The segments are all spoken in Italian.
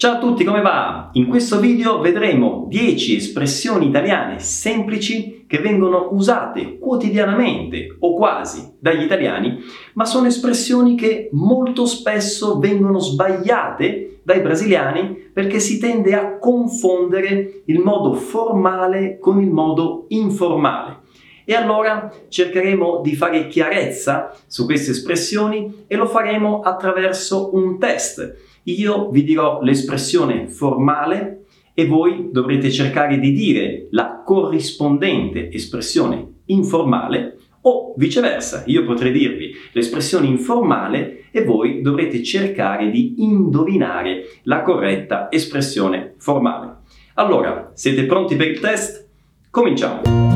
Ciao a tutti, come va? In questo video vedremo 10 espressioni italiane semplici che vengono usate quotidianamente o quasi dagli italiani, ma sono espressioni che molto spesso vengono sbagliate dai brasiliani perché si tende a confondere il modo formale con il modo informale. E allora cercheremo di fare chiarezza su queste espressioni e lo faremo attraverso un test io vi dirò l'espressione formale e voi dovrete cercare di dire la corrispondente espressione informale o viceversa, io potrei dirvi l'espressione informale e voi dovrete cercare di indovinare la corretta espressione formale. Allora, siete pronti per il test? Cominciamo!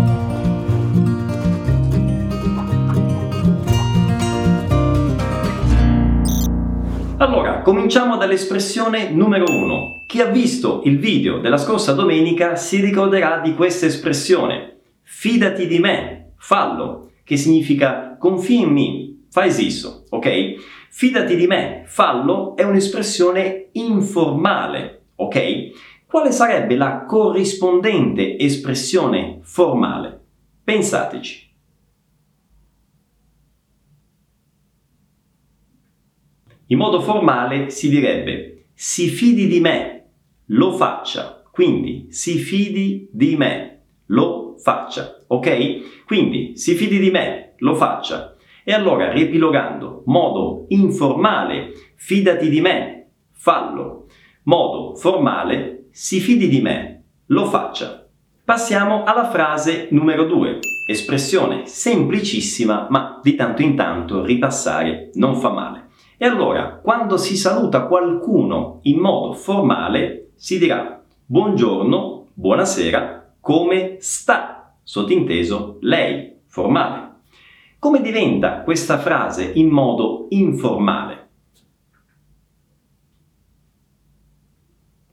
Allora, cominciamo dall'espressione numero uno. Chi ha visto il video della scorsa domenica si ricorderà di questa espressione. Fidati di me, fallo, che significa confia in me, fai esisto, ok? Fidati di me, fallo è un'espressione informale, ok? Quale sarebbe la corrispondente espressione formale? Pensateci. In modo formale si direbbe si fidi di me, lo faccia. Quindi si fidi di me, lo faccia. Ok? Quindi si fidi di me, lo faccia. E allora, riepilogando, modo informale, fidati di me, fallo. Modo formale, si fidi di me, lo faccia. Passiamo alla frase numero 2. Espressione semplicissima, ma di tanto in tanto ripassare non fa male. E allora, quando si saluta qualcuno in modo formale, si dirà buongiorno, buonasera, come sta? Sottinteso lei, formale. Come diventa questa frase in modo informale?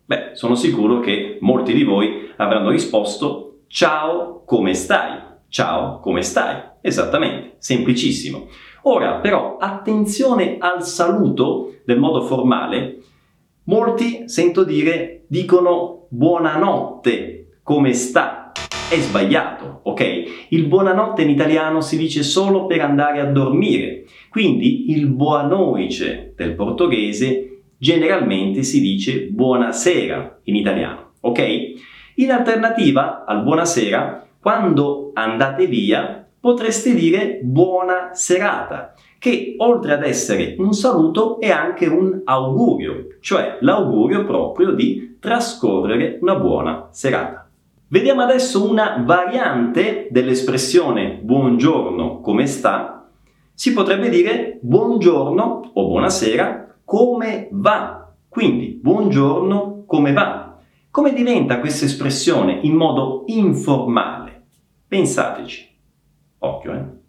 Beh, sono sicuro che molti di voi avranno risposto ciao, come stai? Ciao, come stai? Esattamente, semplicissimo. Ora però attenzione al saluto del modo formale. Molti sento dire dicono buonanotte, come sta? È sbagliato, ok? Il buonanotte in italiano si dice solo per andare a dormire. Quindi il buonoice del portoghese generalmente si dice buonasera in italiano, ok? In alternativa al buonasera, quando andate via, potreste dire buona serata, che oltre ad essere un saluto è anche un augurio, cioè l'augurio proprio di trascorrere una buona serata. Vediamo adesso una variante dell'espressione buongiorno come sta. Si potrebbe dire buongiorno o buonasera come va. Quindi buongiorno come va. Come diventa questa espressione in modo informale? Pensateci. Occhio, eh.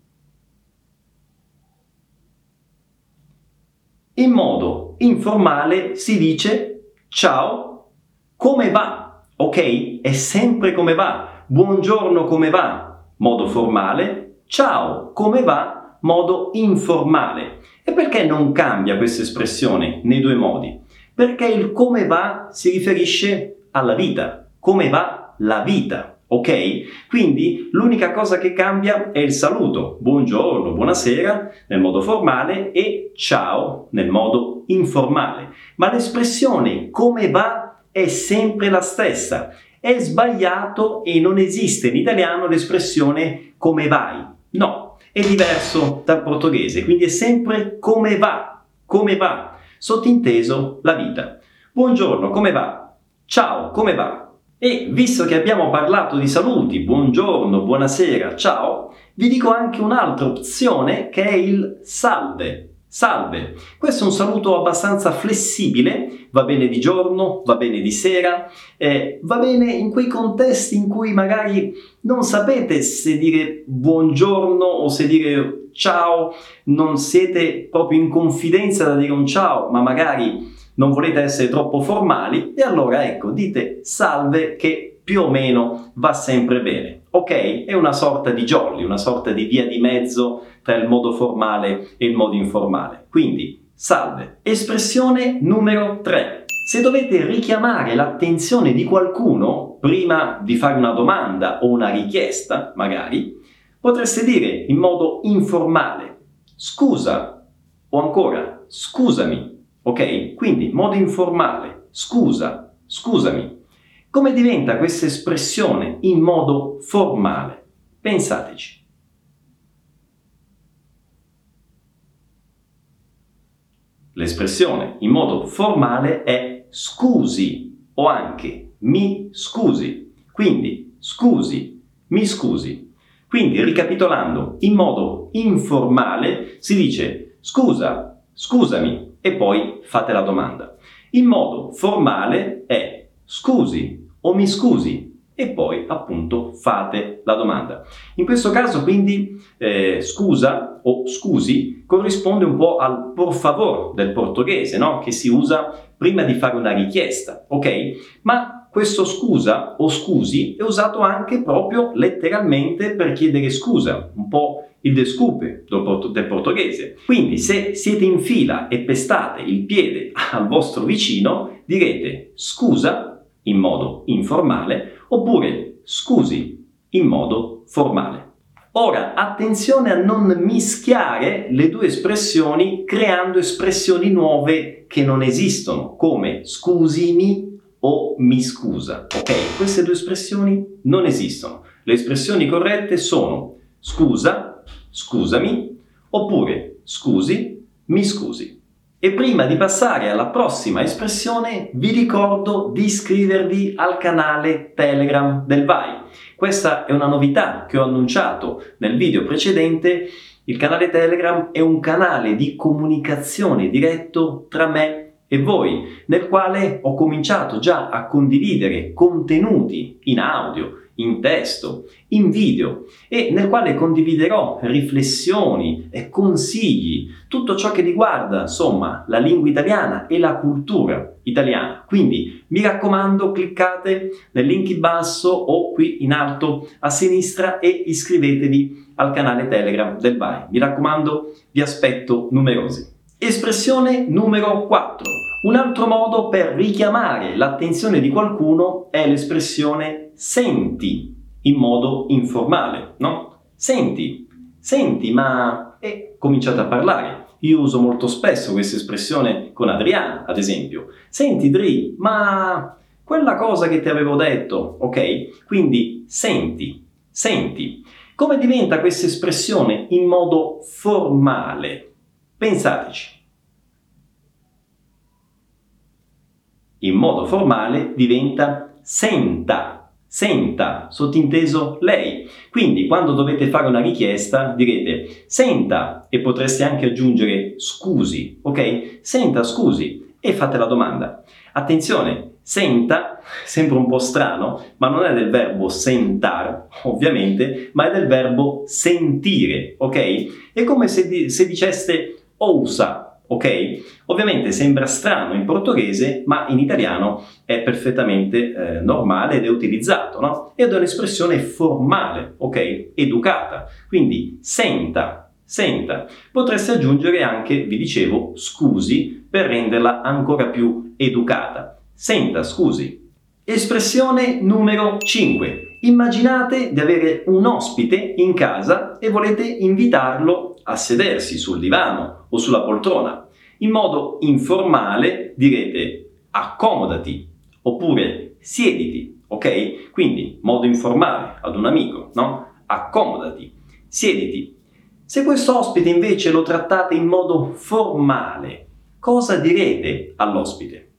In modo informale si dice ciao, come va? Ok? È sempre come va. Buongiorno, come va? Modo formale. Ciao, come va? Modo informale. E perché non cambia questa espressione nei due modi? Perché il come va si riferisce alla vita. Come va la vita? Ok? Quindi l'unica cosa che cambia è il saluto, buongiorno, buonasera nel modo formale e ciao nel modo informale. Ma l'espressione come va è sempre la stessa. È sbagliato e non esiste in italiano l'espressione come vai. No, è diverso dal portoghese, quindi è sempre come va, come va, sottinteso la vita. Buongiorno, come va? Ciao, come va? E visto che abbiamo parlato di saluti, buongiorno, buonasera, ciao, vi dico anche un'altra opzione che è il salve. Salve, questo è un saluto abbastanza flessibile, va bene di giorno, va bene di sera, eh, va bene in quei contesti in cui magari non sapete se dire buongiorno o se dire ciao, non siete proprio in confidenza da dire un ciao, ma magari non volete essere troppo formali e allora ecco, dite salve che più o meno va sempre bene. Ok? È una sorta di jolly, una sorta di via di mezzo tra il modo formale e il modo informale. Quindi, salve. Espressione numero 3. Se dovete richiamare l'attenzione di qualcuno prima di fare una domanda o una richiesta, magari, potreste dire in modo informale scusa o ancora scusami, ok? Quindi modo informale, scusa, scusami. Come diventa questa espressione in modo formale? Pensateci. L'espressione in modo formale è scusi o anche mi scusi. Quindi scusi, mi scusi. Quindi ricapitolando, in modo informale si dice scusa, scusami e poi fate la domanda. In modo formale è scusi o mi scusi e poi appunto fate la domanda. In questo caso quindi eh, scusa o scusi corrisponde un po' al por favor del portoghese, no? che si usa prima di fare una richiesta, ok? Ma questo scusa o scusi è usato anche proprio letteralmente per chiedere scusa, un po' il descupe del portoghese. Quindi se siete in fila e pestate il piede al vostro vicino, direte scusa in modo informale oppure scusi in modo formale. Ora, attenzione a non mischiare le due espressioni creando espressioni nuove che non esistono, come scusimi o mi scusa. Ok? Queste due espressioni non esistono. Le espressioni corrette sono scusa, scusami, oppure scusi, mi scusi. E prima di passare alla prossima espressione vi ricordo di iscrivervi al canale Telegram del VAI. Questa è una novità che ho annunciato nel video precedente. Il canale Telegram è un canale di comunicazione diretto tra me e voi, nel quale ho cominciato già a condividere contenuti in audio, in testo, in video e nel quale condividerò riflessioni e consigli, tutto ciò che riguarda, insomma, la lingua italiana e la cultura italiana. Quindi mi raccomando, cliccate nel link in basso o qui in alto a sinistra e iscrivetevi al canale Telegram del VAI. Mi raccomando, vi aspetto numerosi. Espressione numero 4. Un altro modo per richiamare l'attenzione di qualcuno è l'espressione senti in modo informale, no? Senti, senti, ma... e cominciate a parlare. Io uso molto spesso questa espressione con Adriana, ad esempio. Senti, Dri, ma quella cosa che ti avevo detto, ok? Quindi senti, senti. Come diventa questa espressione in modo formale? Pensateci. In modo formale diventa senta, senta, sottinteso lei. Quindi quando dovete fare una richiesta direte senta e potreste anche aggiungere scusi, ok? Senta, scusi e fate la domanda. Attenzione, senta sembra un po' strano, ma non è del verbo sentar, ovviamente, ma è del verbo sentire, ok? È come se, di- se diceste ousa, ok? Ovviamente sembra strano in portoghese, ma in italiano è perfettamente eh, normale ed è utilizzato, no? Ed è un'espressione formale, ok? Educata. Quindi senta, senta. Potreste aggiungere anche, vi dicevo, scusi per renderla ancora più educata. Senta, scusi. Espressione numero 5. Immaginate di avere un ospite in casa e volete invitarlo a sedersi sul divano o sulla poltrona. In modo informale direte accomodati oppure siediti, ok? Quindi modo informale ad un amico, no? Accomodati, siediti. Se questo ospite invece lo trattate in modo formale, cosa direte all'ospite?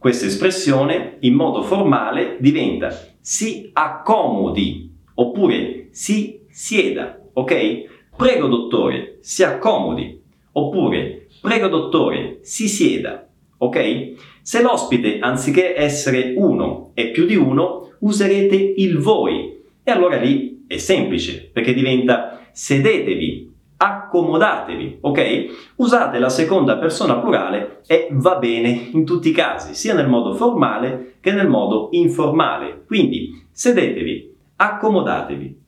Questa espressione in modo formale diventa si accomodi oppure si sieda, ok? Prego dottore, si accomodi oppure prego dottore, si sieda, ok? Se l'ospite anziché essere uno e più di uno, userete il voi e allora lì è semplice perché diventa sedetevi, accomodatevi, ok? Usate la seconda persona plurale e va bene in tutti i casi, sia nel modo formale che nel modo informale. Quindi sedetevi, accomodatevi.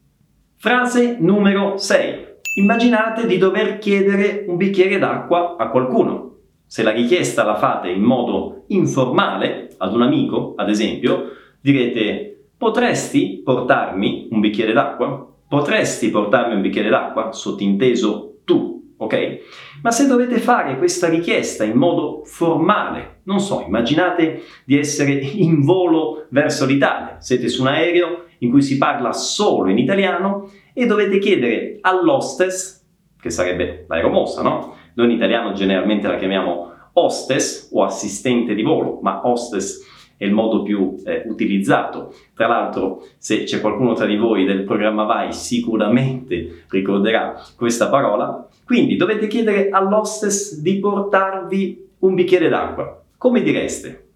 Frase numero 6. Immaginate di dover chiedere un bicchiere d'acqua a qualcuno. Se la richiesta la fate in modo informale, ad un amico, ad esempio, direte potresti portarmi un bicchiere d'acqua? Potresti portarmi un bicchiere d'acqua? Sottinteso tu, ok? Ma se dovete fare questa richiesta in modo formale, non so, immaginate di essere in volo verso l'Italia, siete su un aereo in cui si parla solo in italiano e dovete chiedere all'hostess, che sarebbe l'aeromossa, no? Noi in italiano generalmente la chiamiamo hostess o assistente di volo, ma hostess è il modo più eh, utilizzato. Tra l'altro, se c'è qualcuno tra di voi del programma Vai, sicuramente ricorderà questa parola. Quindi dovete chiedere all'hostess di portarvi un bicchiere d'acqua. Come direste?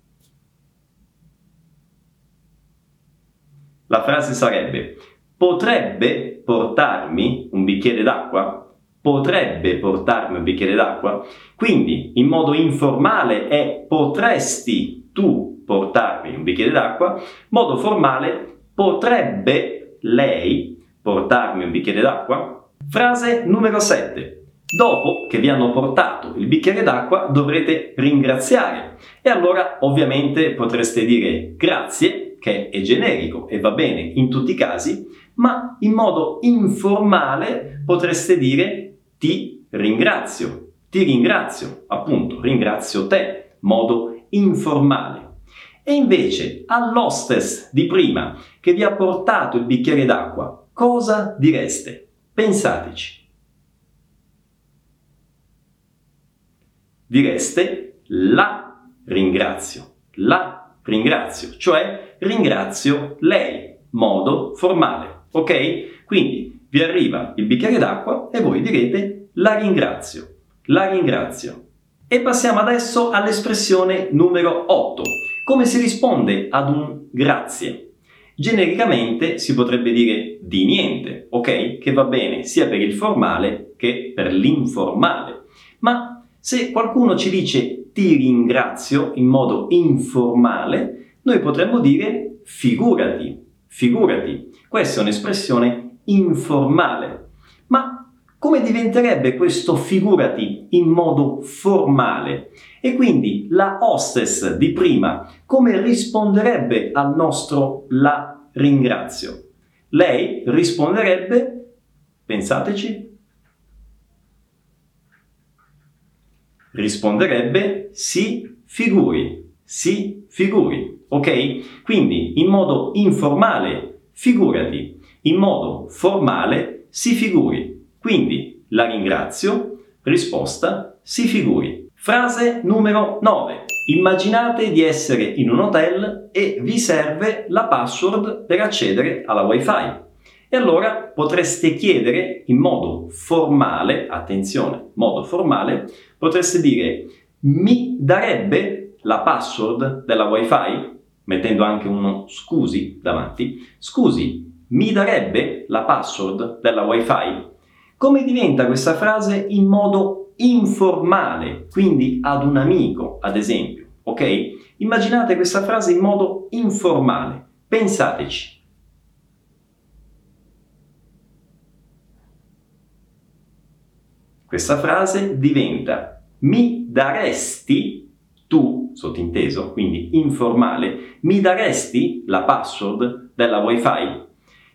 La frase sarebbe potrebbe portarmi un bicchiere d'acqua? Potrebbe portarmi un bicchiere d'acqua? Quindi, in modo informale è potresti tu portarmi un bicchiere d'acqua, modo formale potrebbe lei portarmi un bicchiere d'acqua? Frase numero 7. Dopo che vi hanno portato il bicchiere d'acqua dovrete ringraziare e allora ovviamente potreste dire grazie, che è generico e va bene in tutti i casi, ma in modo informale potreste dire ti ringrazio, ti ringrazio, appunto, ringrazio te, modo informale. E invece all'hostess di prima che vi ha portato il bicchiere d'acqua, cosa direste? Pensateci. Direste la ringrazio, la ringrazio, cioè ringrazio lei, modo formale. Ok? Quindi vi arriva il bicchiere d'acqua e voi direte la ringrazio, la ringrazio. E passiamo adesso all'espressione numero 8. Come si risponde ad un grazie? Genericamente si potrebbe dire di niente, ok? Che va bene sia per il formale che per l'informale. Ma se qualcuno ci dice ti ringrazio in modo informale, noi potremmo dire figurati, figurati. Questa è un'espressione informale. Ma come diventerebbe questo figurati in modo formale? E quindi la hostess di prima come risponderebbe al nostro la ringrazio? Lei risponderebbe, pensateci, risponderebbe si figuri, si figuri, ok? Quindi in modo informale figurati, in modo formale si figuri. Quindi la ringrazio, risposta si figuri. Frase numero 9. Immaginate di essere in un hotel e vi serve la password per accedere alla wifi. E allora potreste chiedere in modo formale, attenzione, modo formale, potreste dire mi darebbe la password della wifi? mettendo anche uno scusi davanti, scusi, mi darebbe la password della wifi? Come diventa questa frase in modo informale, quindi ad un amico, ad esempio, ok? Immaginate questa frase in modo informale, pensateci. Questa frase diventa mi daresti tu, sottinteso, quindi informale, mi daresti la password della wifi?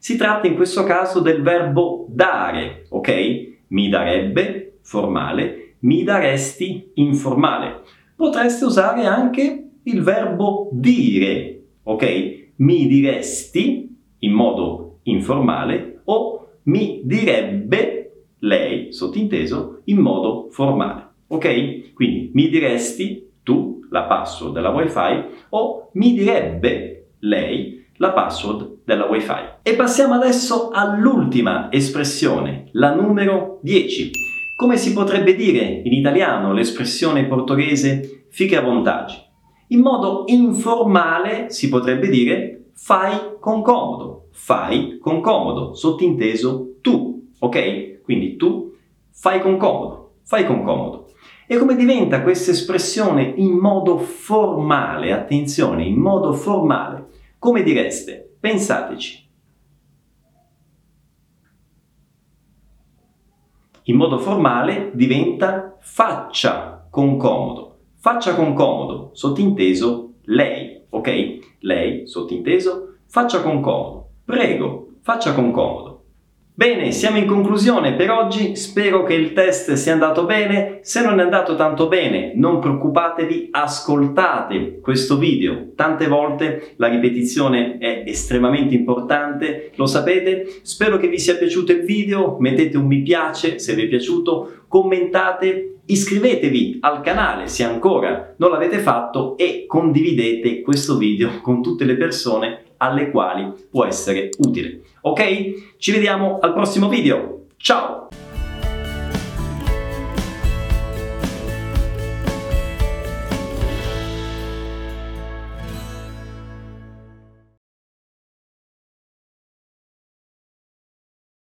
Si tratta in questo caso del verbo dare, ok? Mi darebbe, formale, mi daresti, informale. Potreste usare anche il verbo dire, ok? Mi diresti, in modo informale, o mi direbbe lei, sottinteso, in modo formale. Ok? Quindi mi diresti tu la password della wifi o mi direbbe lei la password della wifi. E passiamo adesso all'ultima espressione, la numero 10. Come si potrebbe dire in italiano l'espressione portoghese fica a vantaggi? In modo informale si potrebbe dire fai con comodo, fai con comodo, sottinteso tu, ok? Quindi tu fai con comodo, fai con comodo. E come diventa questa espressione in modo formale? Attenzione, in modo formale. Come direste? Pensateci. In modo formale diventa faccia con comodo. Faccia con comodo, sottinteso lei, ok? Lei, sottinteso, faccia con comodo. Prego, faccia con comodo. Bene, siamo in conclusione per oggi, spero che il test sia andato bene, se non è andato tanto bene non preoccupatevi, ascoltate questo video, tante volte la ripetizione è estremamente importante, lo sapete, spero che vi sia piaciuto il video, mettete un mi piace se vi è piaciuto, commentate, iscrivetevi al canale se ancora non l'avete fatto e condividete questo video con tutte le persone alle quali può essere utile. Ok? Ci vediamo al prossimo video. Ciao!